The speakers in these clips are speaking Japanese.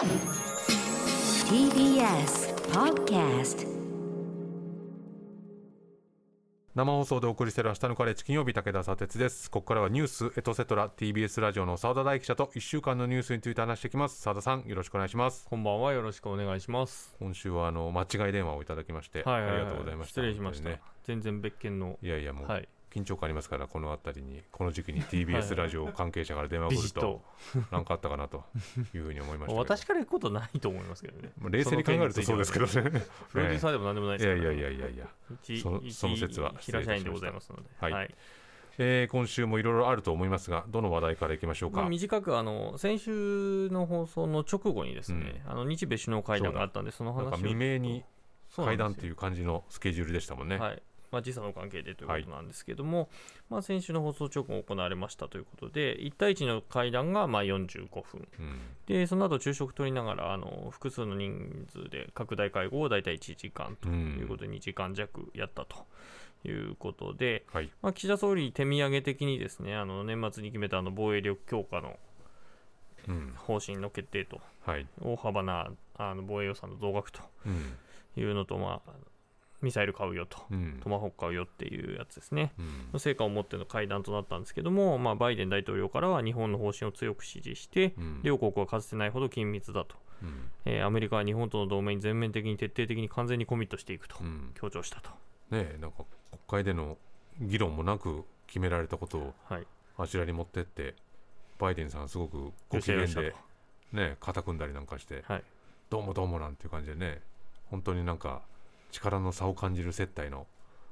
TBS Podcast 生放送でお送りしている明日のカレッジ金曜日武田砂鉄ですここからはニュースエトセトラ TBS ラジオの澤田大記者と1週間のニュースについて話していきます澤田さんよろしくお願いしますこんばんはよろしくお願いします。今週はあの間違い電話をいただきまして、はいはいはい、ありがとうございました失礼しました。ね全然別件の。いやいやもう、はい。緊張感ありますからこの辺りにこの時期に TBS ラジオ関係者から電話来ると。何かあったかなというふうに思いました私から行くことないと思いますけどね。まあ冷静に考えるとそうですけどね。プロデューサーでも何でもないですから、いやいやいやいやいや。一その一その説は平社員でございますので。はい。はい。えー今週もいろいろあると思いますがどの話題からいきましょうか、まあ、短くあの先週の放送の直後にですね、あの日米首脳会談があったんでその話をなんか未明に会談とういう感じのスケジュールでしたもんね。はいまあ、時差の関係でということなんですけども、まあ、先週の放送直後行われましたということで、1対1の会談がまあ45分、うん。でその後昼食取りながらあの複数の人数で拡大会合を大体1時間ということで2時間弱やったということで、はい。まあ、岸田総理、手土産的にですねあの年末に決めたあの防衛力強化のうん。方針の決定とはい。大幅なあの防衛予算の増額とうん。いうのと、まあ、ミサイル買うよと、うん。トマホーク買うよっていうやつですね。うん。の成果を持っての会談となったんですけども、まあ、バイデン大統領からは日本の方針を強く支持して、うん。両国はかつてないほど緊密だと、うん。えーアメリカは日本との同盟に全面的に徹底的に完全にコミットしていくとうん。強調したと。ねえなんか国会での議論もなく決められたことをはい、あちらに持ってってバイデンさんすごくご機嫌でね肩組んだりなんかしてはい、どうもどうもなんていう感じでね本当になんか力の差を感じる接待の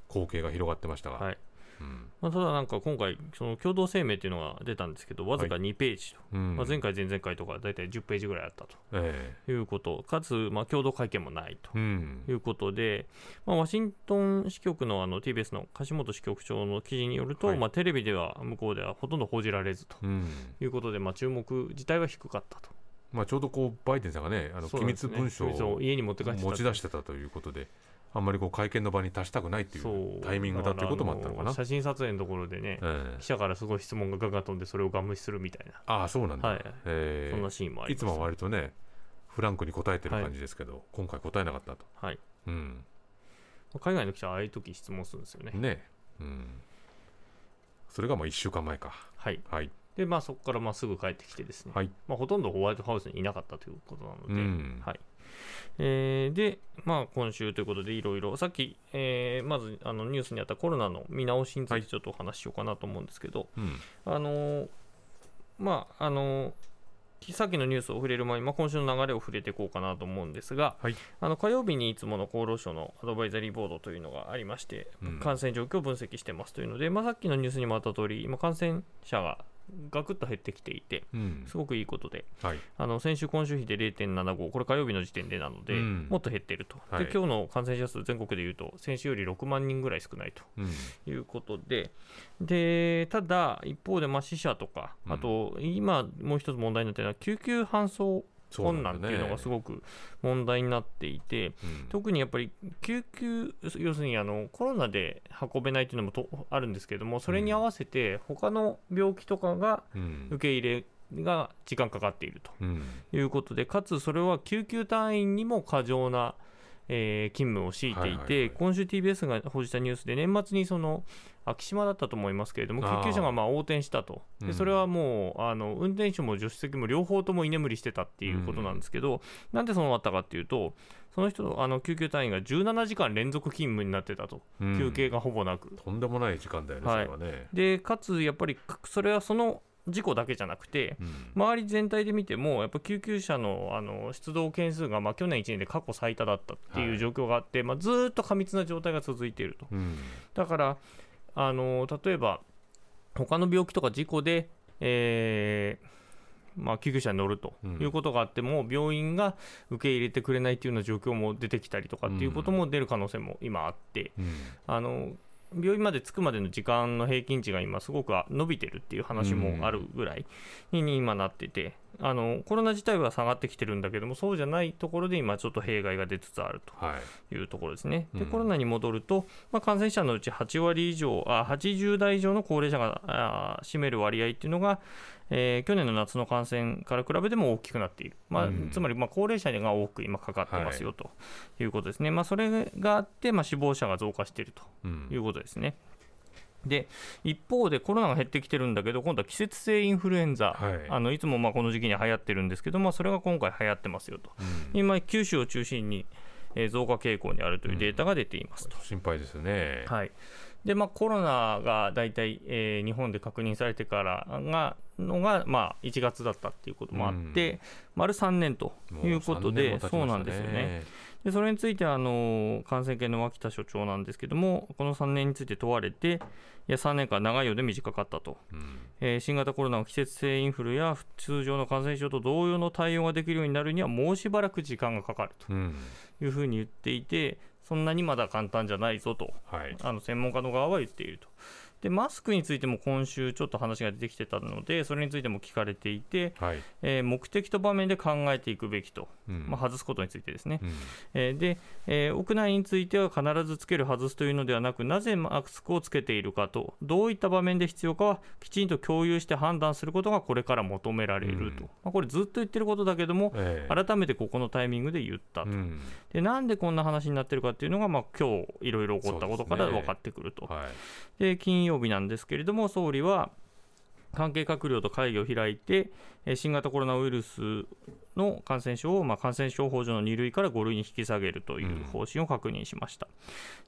光景が広がってましたが、はい。うん。まあ、ただなんか今回、その共同声明っていうのが出たんですけど、わずか2ページと、うん。まあ、前回、前々回とか大体10ページぐらいあったと。えい。うこと、かつ、まあ、共同会見もないと。いうことで、まあ、ワシントン支局のあの TBS の樫本支局長の記事によると、はい。まあ、テレビでは向こうではほとんど報じられずとうん。いうことで、まあ、注目自体は低かったと。まあ、ちょうどこうバイデンさんがねあの機密文書をを家に持って帰ってた持ち出してたということであんまりこう会見の場に達したくないっていうタイミングだということもあったのかな。写真撮影のところでね、ええ。記者からすごい質問がガガ飛んで、それをガン無視するみたいな、ああそうなんだ、はい。ええ。そんなシーンもあり。いつもは割とねフランクに答えてる感じですけど、今回答えなかったと、はい、うん、海外の記者はああいう時質問するんですよね。ね。うん、それがまあ1週間前か。はい、はいで、まあ、そこからまあすぐ帰ってきてですね、はい。まあ、ほとんどホワイトハウスにいなかったということなので、うん。はい。えーで、まあ、今週ということで、いろいろ、さっき、えーまずあのニュースにあったコロナの見直しについはい。てちょっとお話ししようかなと思うんですけど、うん。あのーまあ、あのーさっきのニュースを触れる前に、まあ、今週の流れを触れていこうかなと思うんですが、はい。あの火曜日にいつもの厚労省のアドバイザリーボードというのがありまして、うん。感染状況を分析してますというので、まあ、さっきのニュースにもあった通り、今、感染者がガクッと減ってきていて、うん。すごくいいことで、はい。あの先週、今週比で0.75、これ火曜日の時点でなので、うん。もっと減っていると、はい。で今日の感染者数、全国でいうと、先週より6万人ぐらい少ないとうん。いうことで、でただ、一方でまあ死者とか、うん。あと今、もう一つ問題になっているのは、救急搬送困難っていうのがすく、ごく問題になっていて、うん。特にやっぱり救急、要するにあのコロナで運べないっていうのもとあるんですけれども、それに合わせて、他の病気とかがうん。受け入れが時間かかっているとうん。いうことで、かつそれは救急隊員にも過剰な、えー勤務を強いていて、はいはいはい。今週 TBS が報じたニュースで、年末にその昭島だったと思いますけれども、救急車がまあ横転したと、うん。でそれはもうあの運転手も助手席も両方とも居眠りしてたっていうことなんですけど、なんでそうなったかっていうと、その人、あの救急隊員が17時間連続勤務になってたと、うん。休憩がほぼなく。とんでもない時間だよね、はいそれはね。でかつやっぱりそれはその事故だけじゃなくて、うん。周り全体で見ても、やっぱ救急車のあの出動件数がまあ去年1年で過去最多だったっていう状況があって、まあ、ずーっと過密な状態が続いていると。うん。だから、あの例えば、他の病気とか事故で、えーまあ、救急車に乗るということがあっても、病院が受け入れてくれないというような状況も出てきたりとかっていうことも出る可能性も今あって、うん。あの病院まで着くまでの時間の平均値が今、すごく伸びてるっていう話もあるぐらいに今なってて、あのコロナ自体は下がってきてるんだけどもそうじゃないところで今ちょっと弊害が出つつあるはいというところですね。でうんコロナに戻ると、まあ、感染者のうち8割以上あ80代以上の高齢者があ占める割合っていうのが、えー去年の夏の感染から比べても大きくなっている、まあうんつまりまあ高齢者が多く今かかってますよということですね。まあ、それがあって、まあ、死亡者が増加しているとうんいうことですね。で一方でコロナが減ってきてるんだけど今度は季節性インフルエンザ、はい。あのいつもまあこの時期に流行ってるんですけど、まあ、それが今回流行ってますよと、うん。今九州を中心に、えー増加傾向にあるというデータが出ていますと。心配ですよね。はいでまあ、コロナが大体、えー日本で確認されてからがのが、まあ、1月だったっていうこともあって、丸3年ということで、もう三年も経ちましたそうなんですよね。。でそれについてあの感染研の脇田所長なんですけども、この3年について問われて、いや3年間長いようで短かったと、うんえー新型コロナの季節性インフルや通常の感染症と同様の対応ができるようになるには、もうしばらく時間がかかるうんというふうに言っていて、そんなにまだ簡単じゃないぞと、はい。あの専門家の側は言っていると。でマスクについても今週ちょっと話が出てきてたのでそれについても聞かれていて、はい。えー目的と場面で考えていくべきと、うん。まあ、外すことについてですね、うん。えーで、えー屋内については必ずつける外すというのではなくなぜマスクをつけているかとどういった場面で必要かはきちんと共有して判断することがこれから求められると、うん。まあ、これずっと言ってることだけどもええ。改めてここのタイミングで言ったと、うん。でなんでこんな話になってるかっていうのが、まあ、今日いろいろ起こったことから分かってくると。はい。で金曜日なんですけれども、総理は関係閣僚と会議を開いて、えー新型コロナウイルスの感染症を、まあ、感染症法上の2類から5類に引き下げるという方針を確認しました。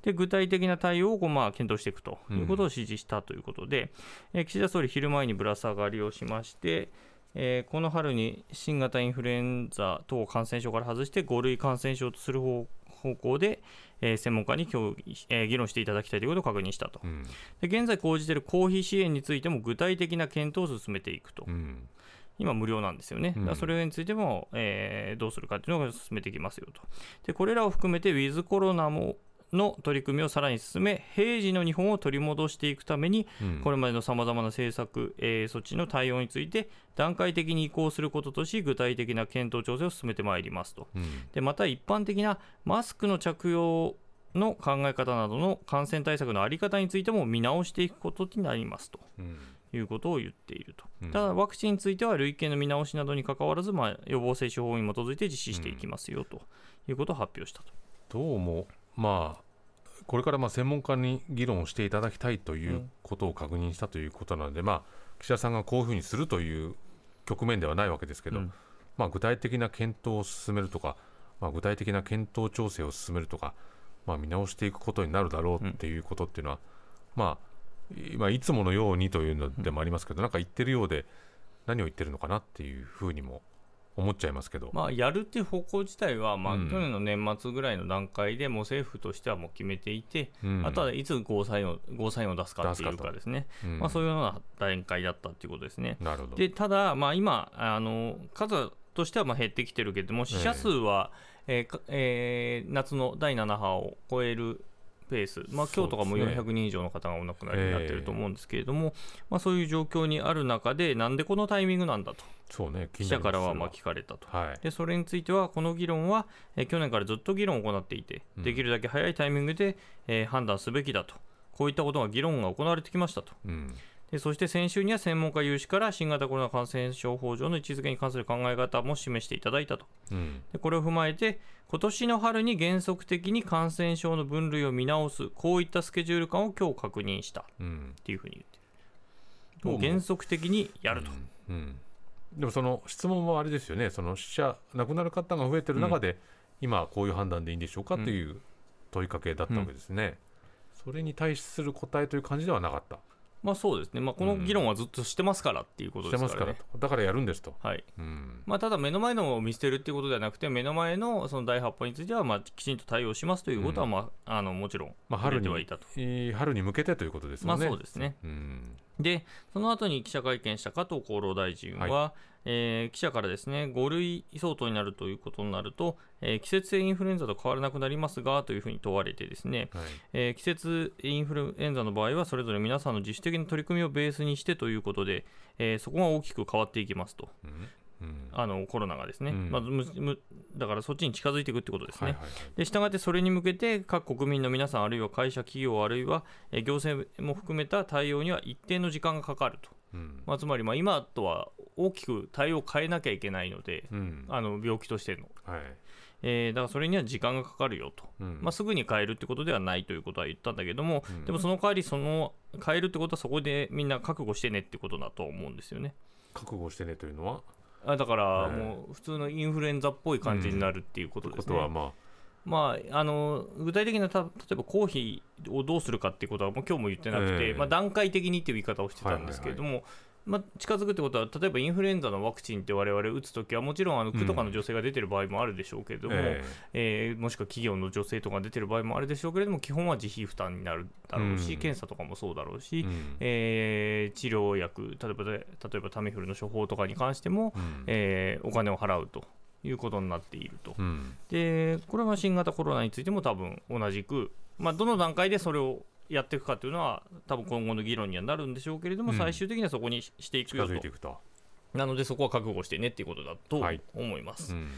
で具体的な対応をまあ、検討していくということを指示したということで、えー岸田総理、昼前にぶら下がりをしまして、えーこの春に新型インフルエンザ等感染症から外して5類感染症とする方方向で、えー専門家に協議し、えー議論していただきたいということを確認したと。うん。で現在講じている公費支援についても具体的な検討を進めていくと、うん。今、無料なんですよね、うん。だそれについても、えーどうするかというのを進めていきますよと、でこれらを含めて、ウィズコロナもの取り組みをさらに進め、平時の日本を取り戻していくために、うん。これまでのさまざまな政策、えー措置の対応について、段階的に移行することとし、具体的な検討調整を進めてまいりますと。うん。でまた一般的なマスクの着用の考え方などの感染対策の在り方についても見直していくことになりますと。うん。いうことを言っていると、うん。ただワクチンについては類型の見直しなどに関わらず、まあ、予防接種法に基づいて実施していきますよということを発表したと。どうもまあこれからまあ専門家に議論をしていただきたいといううんことを確認したということなので、まあ岸田さんがこういうふうにするという局面ではないわけですけど、うん。まあ具体的な検討を進めるとか、まあ具体的な検討調整を進めるとか、まあ見直していくことになるだろうっていうことっていうのは、まあ今いつものようにというのでもありますけど、なんか言ってるようで何を言ってるのかなっていうふうにも思っちゃいますけど。まあ、やるっていう方向自体は、まあうん去年の年末ぐらいの段階でもう政府としてはもう決めていて、うんあとはいつゴーサインをゴーサインを出すかっていうかとかですね、うんまあ、そういうような段階だったっていうことですね。なるほど。でただ、まあ、今あの、数としてはまあ減ってきてるけれども、死者数は、えーかえー夏の第7波を超えるペース、まあ今日とかもそうですね400人以上の方がお亡くなりになっていると思うんですけれども、まあ、そういう状況にある中で、なんでこのタイミングなんだと、そうね、気記者からはまあ聞かれたと。はい。でそれについては、この議論は、えー去年からずっと議論を行っていて、うんできるだけ早いタイミングで、えー判断すべきだと、こういったことが議論が行われてきましたと。うん。でそして先週には専門家有志から新型コロナ感染症法上の位置づけに関する考え方も示していただいたと。うん。でこれを踏まえて、今年の春に原則的に感染症の分類を見直す、こういったスケジュール感を今日確認した。うん。っていうふうに言って。ももう原則的にやると。うん、でもその質問もあれですよね、その死者、亡くなる方が増えてる中で、今、こういう判断でいいんでしょうかうんという問いかけだったわけですね、それに対する答えという感じではなかった、まあそうですね、まあ、この議論はずっとしてますからっていうことしですからね。てますからと、だからやるんですと、はい。うん。まあ、ただ、目の前のを見捨てるっていうことではなくて、目の前のその第8波については、まあ、きちんと対応しますということは、うん。まあ、あのもちろんまあ、春にはいたと。えー春に向けてということですよね。まあそうですね。うん。で、その後に記者会見した加藤厚労大臣は、はえー記者からですね5類相当になるということになると、えー季節性インフルエンザと変わらなくなりますがというふうに問われてですね、はい。えー季節インフルエンザの場合はそれぞれ皆さんの自主的な取り組みをベースにしてということで、えーそこが大きく変わっていきますと。うん。うん。あのコロナがですね、うん。まずむむだからそっちに近づいていくってことですね。はいはいはい。でしたがってそれに向けて各国民の皆さんあるいは会社企業あるいはえー行政も含めた対応には一定の時間がかかると、うんまあ、つまりまあ今とは大きく対応を変えなきゃいけないので、うん。あの病気としての、はい。えーだからそれには時間がかかるよと、うん。まあ、すぐに変えるってことではないということは言ったんだけども、うん。でもその代わりその変えるってことはそこでみんな覚悟してねってことだと思うんですよね。覚悟してねというのは？あだからはい。もう普通のインフルエンザっぽい感じになるっていうことですね。ことはままあ、あの具体的なた例えば公費をどうするかっていうことはもう今日も言ってなくて、ええ。まあ、段階的にっていう言い方をしてたんですけれども、まあ、近づくってことは例えばインフルエンザのワクチンって我々打つときはもちろんあの区とかの女性が出てる場合もあるでしょうけれども、ええ。ーもしくは企業の女性とか出てる場合もあるでしょうけれども基本は自費負担になるだろうし、うん検査とかもそうだろうし、うん。えー治療薬例えばで例えばタミフルの処方とかに関しても、うん。えーお金を払うということになっていると。うん。でこれは新型コロナについても多分同じく、まあ、どの段階でそれをやっていくかというのは多分今後の議論にはなるんでしょうけれども、うん。最終的にはそこにししていく近よと。となのでそこは覚悟してねっていうことだとはい。思います、うん。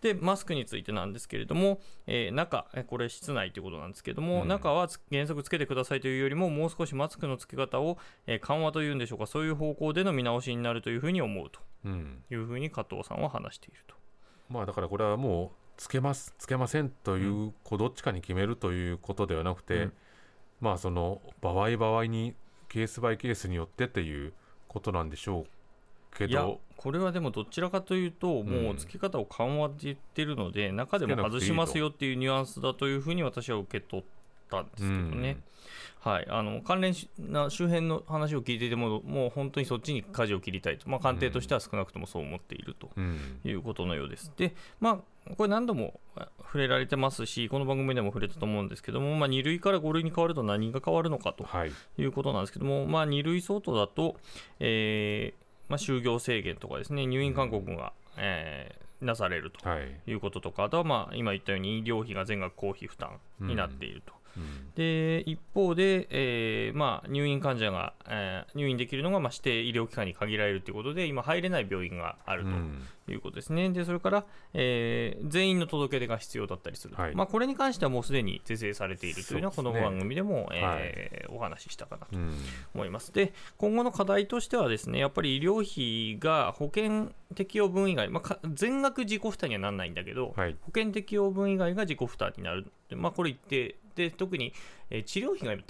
でマスクについてなんですけれども、えー中えこれ室内ということなんですけれども、うん。中はつ原則つけてくださいというよりももう少しマスクのつけ方を、えー緩和というんでしょうかそういう方向での見直しになるというふうに思うとうん。いうふうに加藤さんは話していると。まあだからこれはもうつけますつけませんという、こうどっちかに決めるということではなくて、うん。まあその場合場合にケースバイケースによってっていうことなんでしょうけいやどこれはでもどちらかというと、もう付け方を緩和って言ってるので、中でも外しますよっていうニュアンスだというふうに私は受け取ったんですけどね。はい、あの関連しな周辺の話を聞いていても、もう本当にそっちに舵を切りたいと、まあ、官邸としては少なくともそう思っているということのようです。で、まあ、これ何度もあ触れられてますし、この番組でも触れたと思うんですけども、まあ、2類から5類に変わると何が変わるのかとはい。いうことなんですけども、まあ、2類相当だと、えーまあ、就業制限とかですね、入院勧告が、えーなされるとはい、いうこととか、あとはまあ今言ったように医療費が全額公費負担になっていると。うん。で一方で、えーまあ、入院患者が、えー入院できるのが、まあ、指定医療機関に限られるということで、今、入れない病院があると。うんいうことですね。で、それから、えー全員の届け出が必要だったりすると、はいまあ、これに関してはもうすでに是正されているというのは、この番組でも、えーお話ししたかなとうん思います。で、今後の課題としてはですね、やっぱり医療費が保険適用分以外、まあか、全額自己負担にはならないんだけど、はい保険適用分以外が自己負担になる。でまあ、これ言って、で特に、えー治療費が今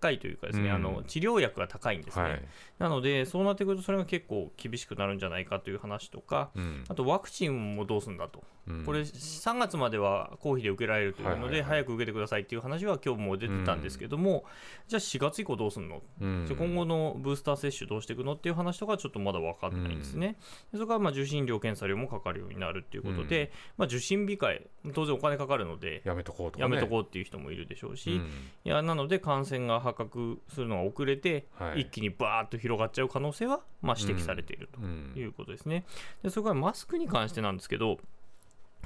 高いというかですね、うん。あの治療薬が高いんですね。はい。なので、そうなってくると、それが結構厳しくなるんじゃないかという話とか、うん。あとワクチンもどうするんだと、うん。これ、3月までは公費で受けられるというので、早く受けてくださいっていう話は今日も出てたんですけども、じゃあ4月以降どうするの、うん。じゃあ今後のブースター接種どうしていくのっていう話とか、ちょっとまだ分かんないんですね。でそれからまあ受診料、検査料もかかるようになるっていうことで、まあ、受診控え、当然お金かかるので、やめとこうとか、ね、やめとこうっていう人もいるでしょうし、うん。いやなので感染が発覚するのが遅れて、はい。一気にバーッと広がっちゃう可能性は、まあ、指摘されているとうん。いうことですね。でそれからマスクに関してなんですけど、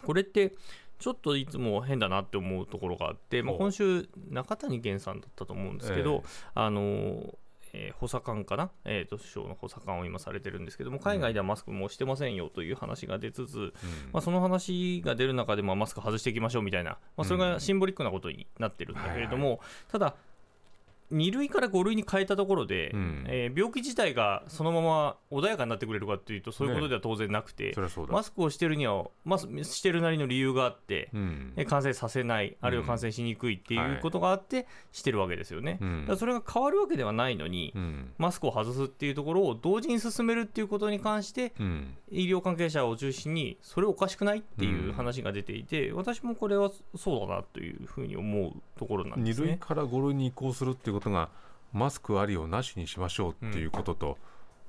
これってちょっといつも変だなって思うところがあって、まあ、今週、中谷源さんだったと思うんですけど、えあのーえー補佐官かな、えー、と首相の補佐官を今されてるんですけども、海外ではマスクもうしてませんよという話が出つつ、うん。まあ、その話が出る中で、まあ、マスク外していきましょうみたいな、まあ、それがシンボリックなことになってるんだけれども、ただ、2類から5類に変えたところで、うん。えー病気自体がそのまま穏やかになってくれるかというと、そういうことでは当然なくて、そりゃそうだ。マスクをしてるには、マスしてるなりの理由があって、うん。え感染させない、あるいは感染しにくいっていうことがあって、してるわけですよね。うん。だそれが変わるわけではないのに、うん。マスクを外すっていうところを同時に進めるっていうことに関して、うん。医療関係者を中心に、それおかしくないっていう話が出ていて、私もこれはそうだなというふうに思うところなんで2すね。類から5類に移行するっていうことがマスクありをなしにしましょうっていうことと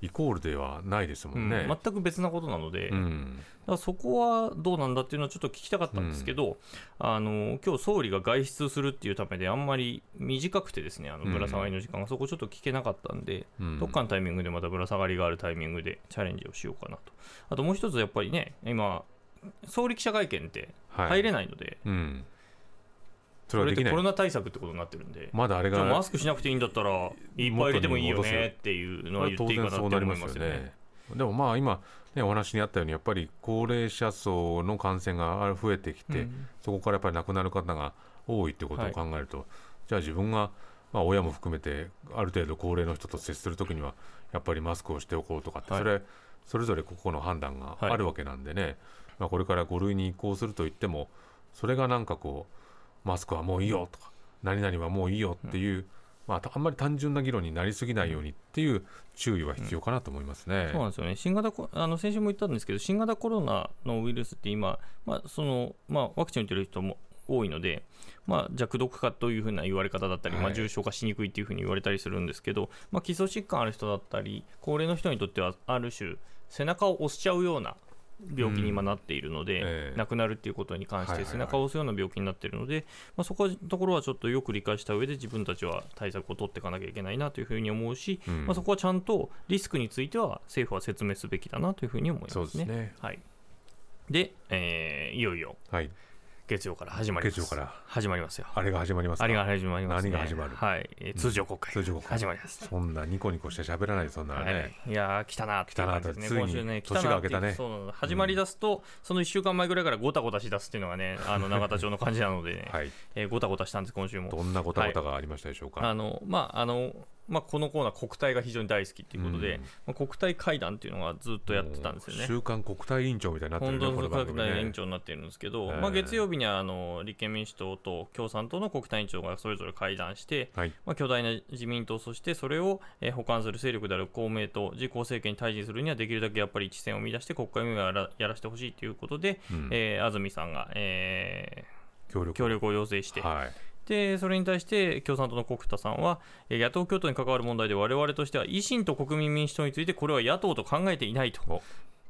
イコールではないですもうん。んね。全く別なことなので、だかうんらそこはどうなんだっていうのはちょっと聞きたかったんですけど、あの今日総理が外出するっていうためで、あんまり短くてですね、あのうん。ぶら下がりの時間が、そこちょっと聞けなかったんで、うん。どっかのタイミングでまたぶら下がりがあるタイミングでチャレンジをしようかなと。あともう一つ、やっぱりね、今、総理記者会見ってはい。入れないので、うん、そそれはできない。ナ対策ってことになってるんで、まだあれじゃあマがスクしなくていいんだったら、いっぱい入れてもいいよねっていうのは言っ当ていいかなって思い然そうなりまますすよね。でもまあ今ね、お話にあったようにやっぱり高齢者層の感染が増えてきて、うん。そこからやっぱり亡くなる方が多いってことを考えると、じゃあ自分が、まあ、親も含めてある程度高齢の人と接するときにはやっぱりマスクをしておこうとかって、はい。それそれぞれ個々の判断があるわけなんでね、まあ、これから5類に移行すると言ってもそれがなんかこうマスクはもういいよとか何々はもういいよっていう、まあ、たあんまり単純な議論になりすぎないようにっていう注意は必要かなと思いますね。そうなんですよね。新型コあの先週も言ったんですけど、新型コロナのウイルスって今、まあそのまあ、ワクチンを打ってる人も多いので、まあ、弱毒化というふうな言われ方だったり、はい。まあ、重症化しにくいっていうふうに言われたりするんですけど、まあ、基礎疾患ある人だったり、高齢の人にとっては、ある種、背中を押しちゃうような病気に今なっているので、ええ。亡くなるっていうことに関して背中を押すような病気になっているので、まあ、そこのところはちょっとよく理解した上で自分たちは対策を取っていかなきゃいけないなというふうに思うし、うん。まあ、そこはちゃんとリスクについては政府は説明すべきだなというふうに思いますね。そうですね。はい、で、えーいよいよ。はい、月曜から始まります。月曜から。始まりますよ。あれが始まりますか？あれが始まります、ね。何が始まる？はい、えー通常国会、通常国会始まります。そんなニコニコして喋らないでそんなのね、はい、いやー来たなっていう感じですね、来たな今週ね、年が明けたね。そう始まりだすと、その1週間前ぐらいからごたごたしだすっていうのがね、あの永田町の感じなのでね、はい、えーごたごたしたんです、今週も。どんなごたごたがありましたでしょうか、あのまああのまあ、このコーナー、国体が非常に大好きということで、うん。まあ、国体会談っていうのがずっとやってたんですよね。週刊国対委員長みたいになってるね、本当のこの番組国体委員ね。長になっているんですけど、ええ。まあ、月曜日にはあの立憲民主党と共産党の国対委員長がそれぞれ会談して、はい、まあ、巨大な自民党、そしてそれを、えー補完する勢力である公明党、自公政権に対峙するにはできるだけやっぱり一線を見出して国会運営をやらせてほしいということで、うん。えー安住さんが、え協力ー協力を要請して、はい、でそれに対して共産党の国田さんは、えー野党共闘に関わる問題で我々としては維新と国民民主党についてこれは野党と考えていないと。お、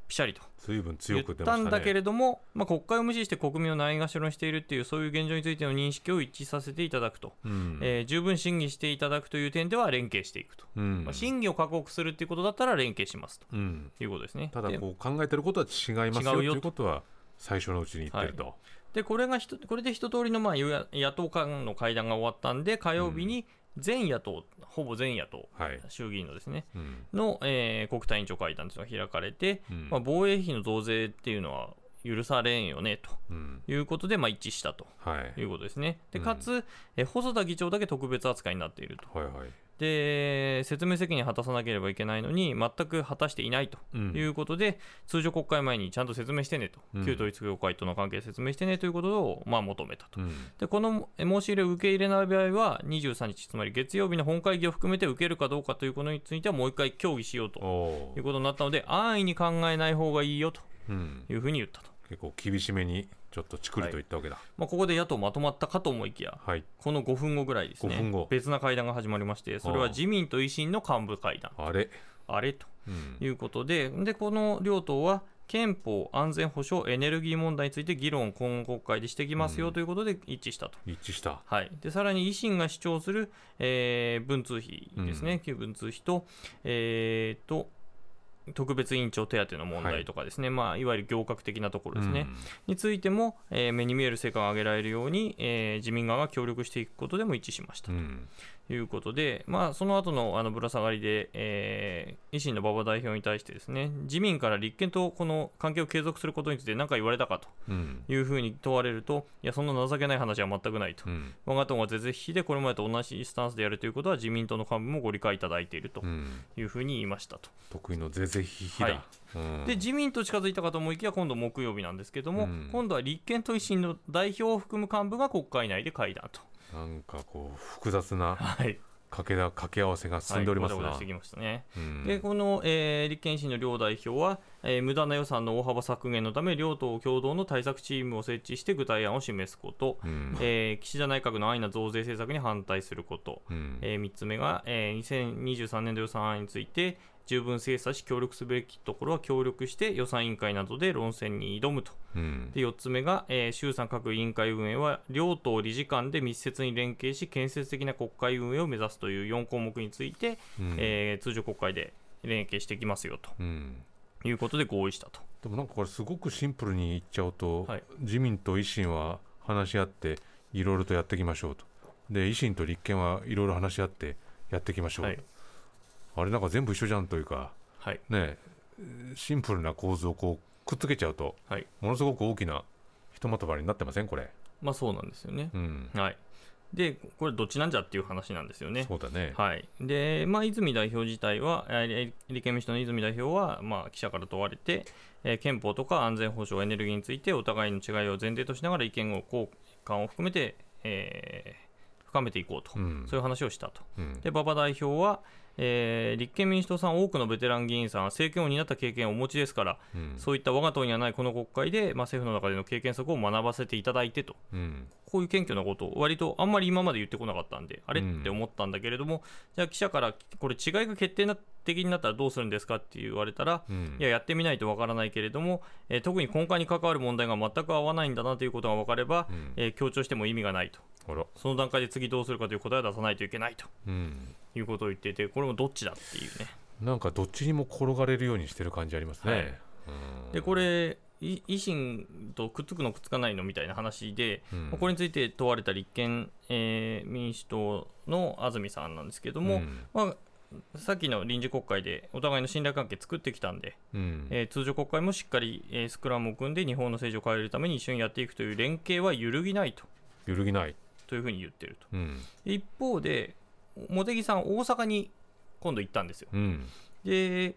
ピシャリと。随分言強くったね。たんだけれども、まあ、国会を無視して国民をないがしろにしているっていうそういう現状についての認識を一致させていただくと、うん。えー十分審議していただくという点では連携していくと、うんまあ、審議を確保するっていうことだったら連携しますと。うん、いうことですね。ただでこう考えてることは違いますよと違うよいうことは最初のうちに言ってると。でこれがひとこれで一通りのまあ与野野党間の会談が終わったんで火曜日に全野党、ほぼ全野党はい、衆議院のですねうん。の、えー国対委員長会談というのが開かれて、うん。まあ、防衛費の増税っていうのは許されんよねとうん。いうことで、まあ、一致したとはい。いうことですね。でうん。かつ、えー細田議長だけ特別扱いになっていると。はいはいで説明責任を果たさなければいけないのに全く果たしていないとうん。いうことで、通常国会前にちゃんと説明してねと、うん。旧統一教会との関係説明してねということを、まあ、求めたと。うん。でこのえ申し入れを受け入れない場合は23日つまり月曜日の本会議を含めて受けるかどうかということについてはもう一回協議しようということになったので安易に考えない方がいいよとうん。いうふうに言ったと、結構厳しめにちょっとチクリと言ったわけだ。まあ、ここで野党まとまったかと思いきやはい、この5分後ぐらいですね。5分後。別な会談が始まりましてそれは自民と維新の幹部会談。あれ、あれとうん。いうことででこの両党は憲法安全保障エネルギー問題について議論を今国会でしてきますよということで一致したと。一致した。はい、でさらに維新が主張する、えー文通費ですね、旧文通費と,、えーと特別委員長手当の問題とかですね、い。まあ、いわゆる行革的なところですね、についても、えー目に見える成果が上げられるように、えー自民側が協力していくことでも一致しました。うん。うんということで、まあ、その後のあのぶら下がりで、えー維新の馬場代表に対してですね自民から立憲とこの関係を継続することについて何か言われたかとうん。いうふうに問われるといやそんな情けない話は全くないと。うん。我が党が是々非々でこれまでと同じスタンスでやるということは自民党の幹部もご理解いただいているとうん。いうふうに言いましたと。得意のぜぜひひだ。はい。うん。で自民と近づいたかと思いきや今度木曜日なんですけども、うん。今度は立憲と維新の代表を含む幹部が国会内で会談と。なんかこう複雑なはい、掛けだ掛け合わせが進んでおりますして。きましたね。うん。でこの、えー立憲維新の両代表は、えー無駄な予算の大幅削減のため両党共同の対策チームを設置して具体案を示すこと、うん。えー岸田内閣の安易な増税政策に反対すること、うん。え3つ目が、えー2023年度予算案について十分精査し協力すべきところは協力して予算委員会などで論戦に挑むと。うん。で4つ目が、えー衆参各委員会運営は両党理事間で密接に連携し建設的な国会運営を目指すという4項目について、うん。えー通常国会で連携していきますよと。うん。いうことで合意したと。でもなんかこれすごくシンプルに言っちゃうと、はい。自民と維新は話し合っていろいろとやっていきましょうと。で維新と立憲はいろいろ話し合ってやっていきましょう、はいあれなんか全部一緒じゃんというかはい。ねシンプルな構図をこうくっつけちゃうと、はい。ものすごく大きなひとまとまりになってません？これ、まあそうなんですよね。う。ん、はい。で、これどっちなんじゃっていう話なんですよね。そうだね、はい、で、まあ、泉代表自体は、えー立憲民主党の泉代表は、まあ、記者から問われて、えー憲法とか安全保障、エネルギーについてお互いの違いを前提としながら意見を交換を含めて、えー深めていこうと、うん。そういう話をしたと。うんで、馬場代表は、えー立憲民主党さん、多くのベテラン議員さんは政権を担った経験をお持ちですから、うん。そういった我が党にはないこの国会で、まあ、政府の中での経験則を学ばせていただいてと。うん。こういう謙虚なことを割とあんまり今まで言ってこなかったんで、あれうんって思ったんだけれども、じゃあ記者からこれ違いが決定的になったらどうするんですかって言われたら、うん。いや、やってみないとわからないけれども、えー特に根幹に関わる問題が全く合わないんだなということが分かれば、うん。えー強調しても意味がないと。あら。その段階で次どうするかという答えを出さないといけないと。うん。いうことを言っていて、これもどっちだっていうね。なんかどっちにも転がれるようにしてる感じありますね、はい。うん。で、これ、い維新とくっつくのくっつかないのみたいな話で、うん。これについて問われた立憲、えー民主党の安住さんなんですけども、うん。まあ、さっきの臨時国会でお互いの信頼関係作ってきたんで、うん。えー通常国会もしっかり、えースクラムを組んで日本の政治を変えるために一緒にやっていくという連携は揺るぎないと。揺るぎない、というふうに言ってると。うん一方で、茂木さん、大阪に今度行ったんですよ。うんで、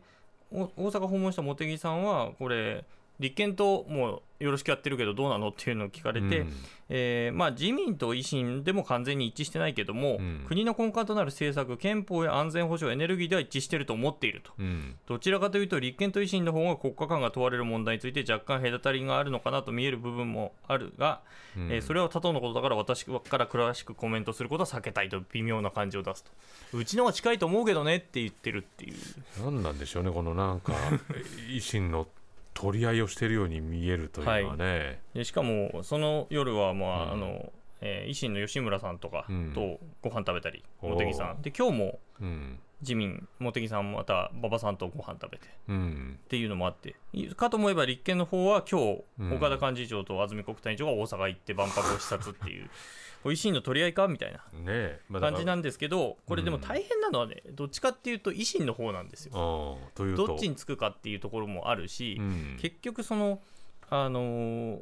お大阪訪問した茂木さんは、これ、立憲ともうよろしくやってるけどどうなのっていうのを聞かれて、うんえーまあ、自民と維新でも完全に一致してないけども、うん国の根幹となる政策、憲法や安全保障、エネルギーでは一致していると思っていると。うんどちらかというと、立憲と維新の方が国家間が問われる問題について若干隔たりがあるのかなと見える部分もあるが、うんえーそれは他党のことだから私から詳しくコメントすることは避けたいと微妙な感じを出すと。うちのは近いと思うけどねって言ってるっていう。何なんでしょうねこのなんか 維新の取り合いをしてるように見えるというのはね、でしかも、その夜は、まあうん。あのえー維新の吉村さんとかうん。とご飯食べたり、おー。茂木さん。で、今日もうん。自民、茂木さんまた馬場さんとご飯食べて。うん。っていうのもあって、いかと思えば立憲の方は今日、うん。岡田幹事長と安住国対委員長が大阪行って万博を視察っていう、これ維新の取り合いか？みたいな感じなんですけど、これでもうん。大変なのはね、どっちかっていうと維新の方なんですよ。どっちにつくかっていうところもあるし、うん。結局その、あのー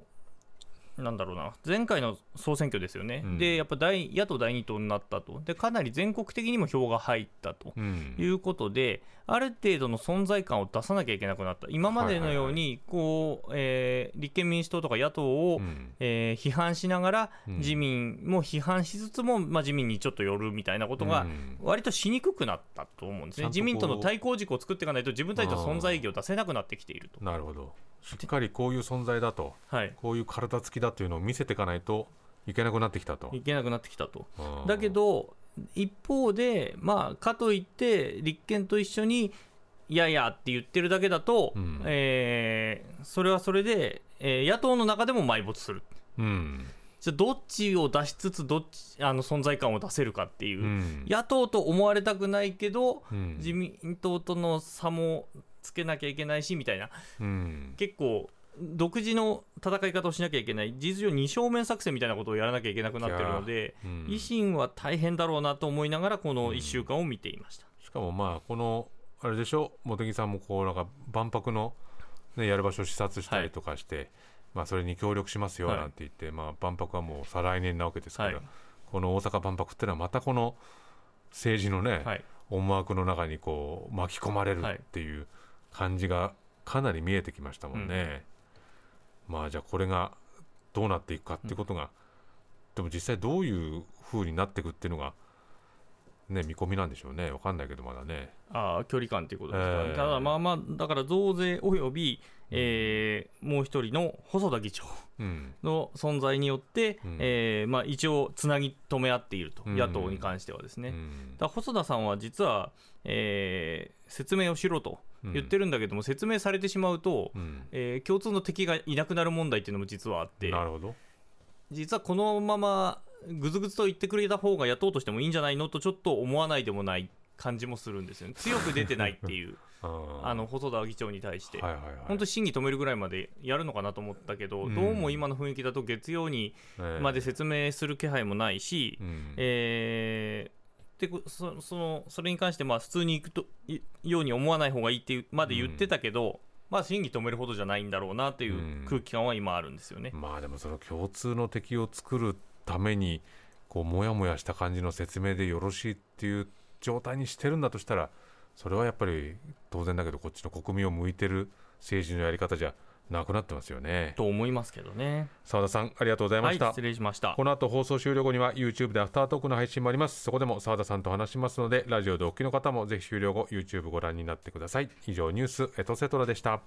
なんだろうな。前回の総選挙ですよね、うん。でやっぱ大野党第2党になったと。で、かなり全国的にも票が入ったとうん。いうことで、ある程度の存在感を出さなきゃいけなくなった、今までのようにこう、えー立憲民主党とか野党を、うん。えー批判しながら、うん。自民も批判しつつも、まあ、自民にちょっと寄るみたいなことがうん。割としにくくなったと思うんですね、自民との対抗軸を作っていかないと、自分たちの存在意義を出せなくなってきていると。なるほど。しっかりこういう存在だとはい。こういう体つきだというのを見せていかないといけなくなってきたといけなくなってきたと。だけど、一方で、まあ、かといって、立憲と一緒に、いやいやって言ってるだけだと、うんえーそれはそれで、えー野党の中でも埋没する。うんじゃどっちを出しつつ、どっちあの存在感を出せるかっていう、うん野党と思われたくないけど、うん自民党との差もつけなきゃいけないしみたいな、うん結構、独自の戦い方をしなきゃいけない、事実上、二正面作戦みたいなことをやらなきゃいけなくなってるので、うん。維新は大変だろうなと思いながら、この1週間を見ていました。しかもまあこのあれでしょ？茂木さんもこうなんか万博の、ね、やる場所を視察したりとかして、まあ、それに協力しますよはいなんて言って、まあ、万博はもう再来年なわけですから、はい。この大阪万博っていうのはまたこの政治のね、はい、思惑の中にこう巻き込まれるはいっていう感じがかなり見えてきましたもんね。まあじゃあこれがどうなっていくかっていうことが、でも実際どういう風になっていくっていうのが、ね、見込みなんでしょうね。分かんないけどまだね。ああ距離感ということですか、ね。えーただ、まあまあ、だから増税および、えーもう一人の細田議長うん。の存在によって、うん。えーまあ、一応、つなぎ止め合っていると、うん。野党に関してはですね。うん。だから細田さんは実は、えー説明をしろと言ってるんだけども、説明されてしまうと、うんえー共通の敵がいなくなる問題っていうのも実はあって、なるほど。実はこのままぐずぐずと言ってくれた方が野党としてもいいんじゃないのとちょっと思わないでもない感じもするんですよね。強く出てないっていう、あ あの細田議長に対して。はいはいはい、本当、審議止めるぐらいまでやるのかなと思ったけど、うんどうも今の雰囲気だと月曜にええまで説明する気配もないし、うんえーっってくそそのそれに関してまあ普通に行くといように思わない方がいいってまで言ってたけど、まあ審議止めるほどじゃないんだろうなっていう空気感は今あるんですよね。まあでもその共通の敵を作るためにこうもやもやした感じの説明でよろしいっていう状態にしてるんだとしたらそれはやっぱり当然だけどこっちの国民を向いてる政治のやり方じゃなくなってますよね。と思いますけどね。澤田さんありがとうございました、はい、失礼しました。この後放送終了後には YouTube でアフタートークの配信もあります。そこでも澤田さんと話しますのでラジオでお聞きの方もぜひ終了後 YouTube ご覧になってください。以上ニュースエトセトラでした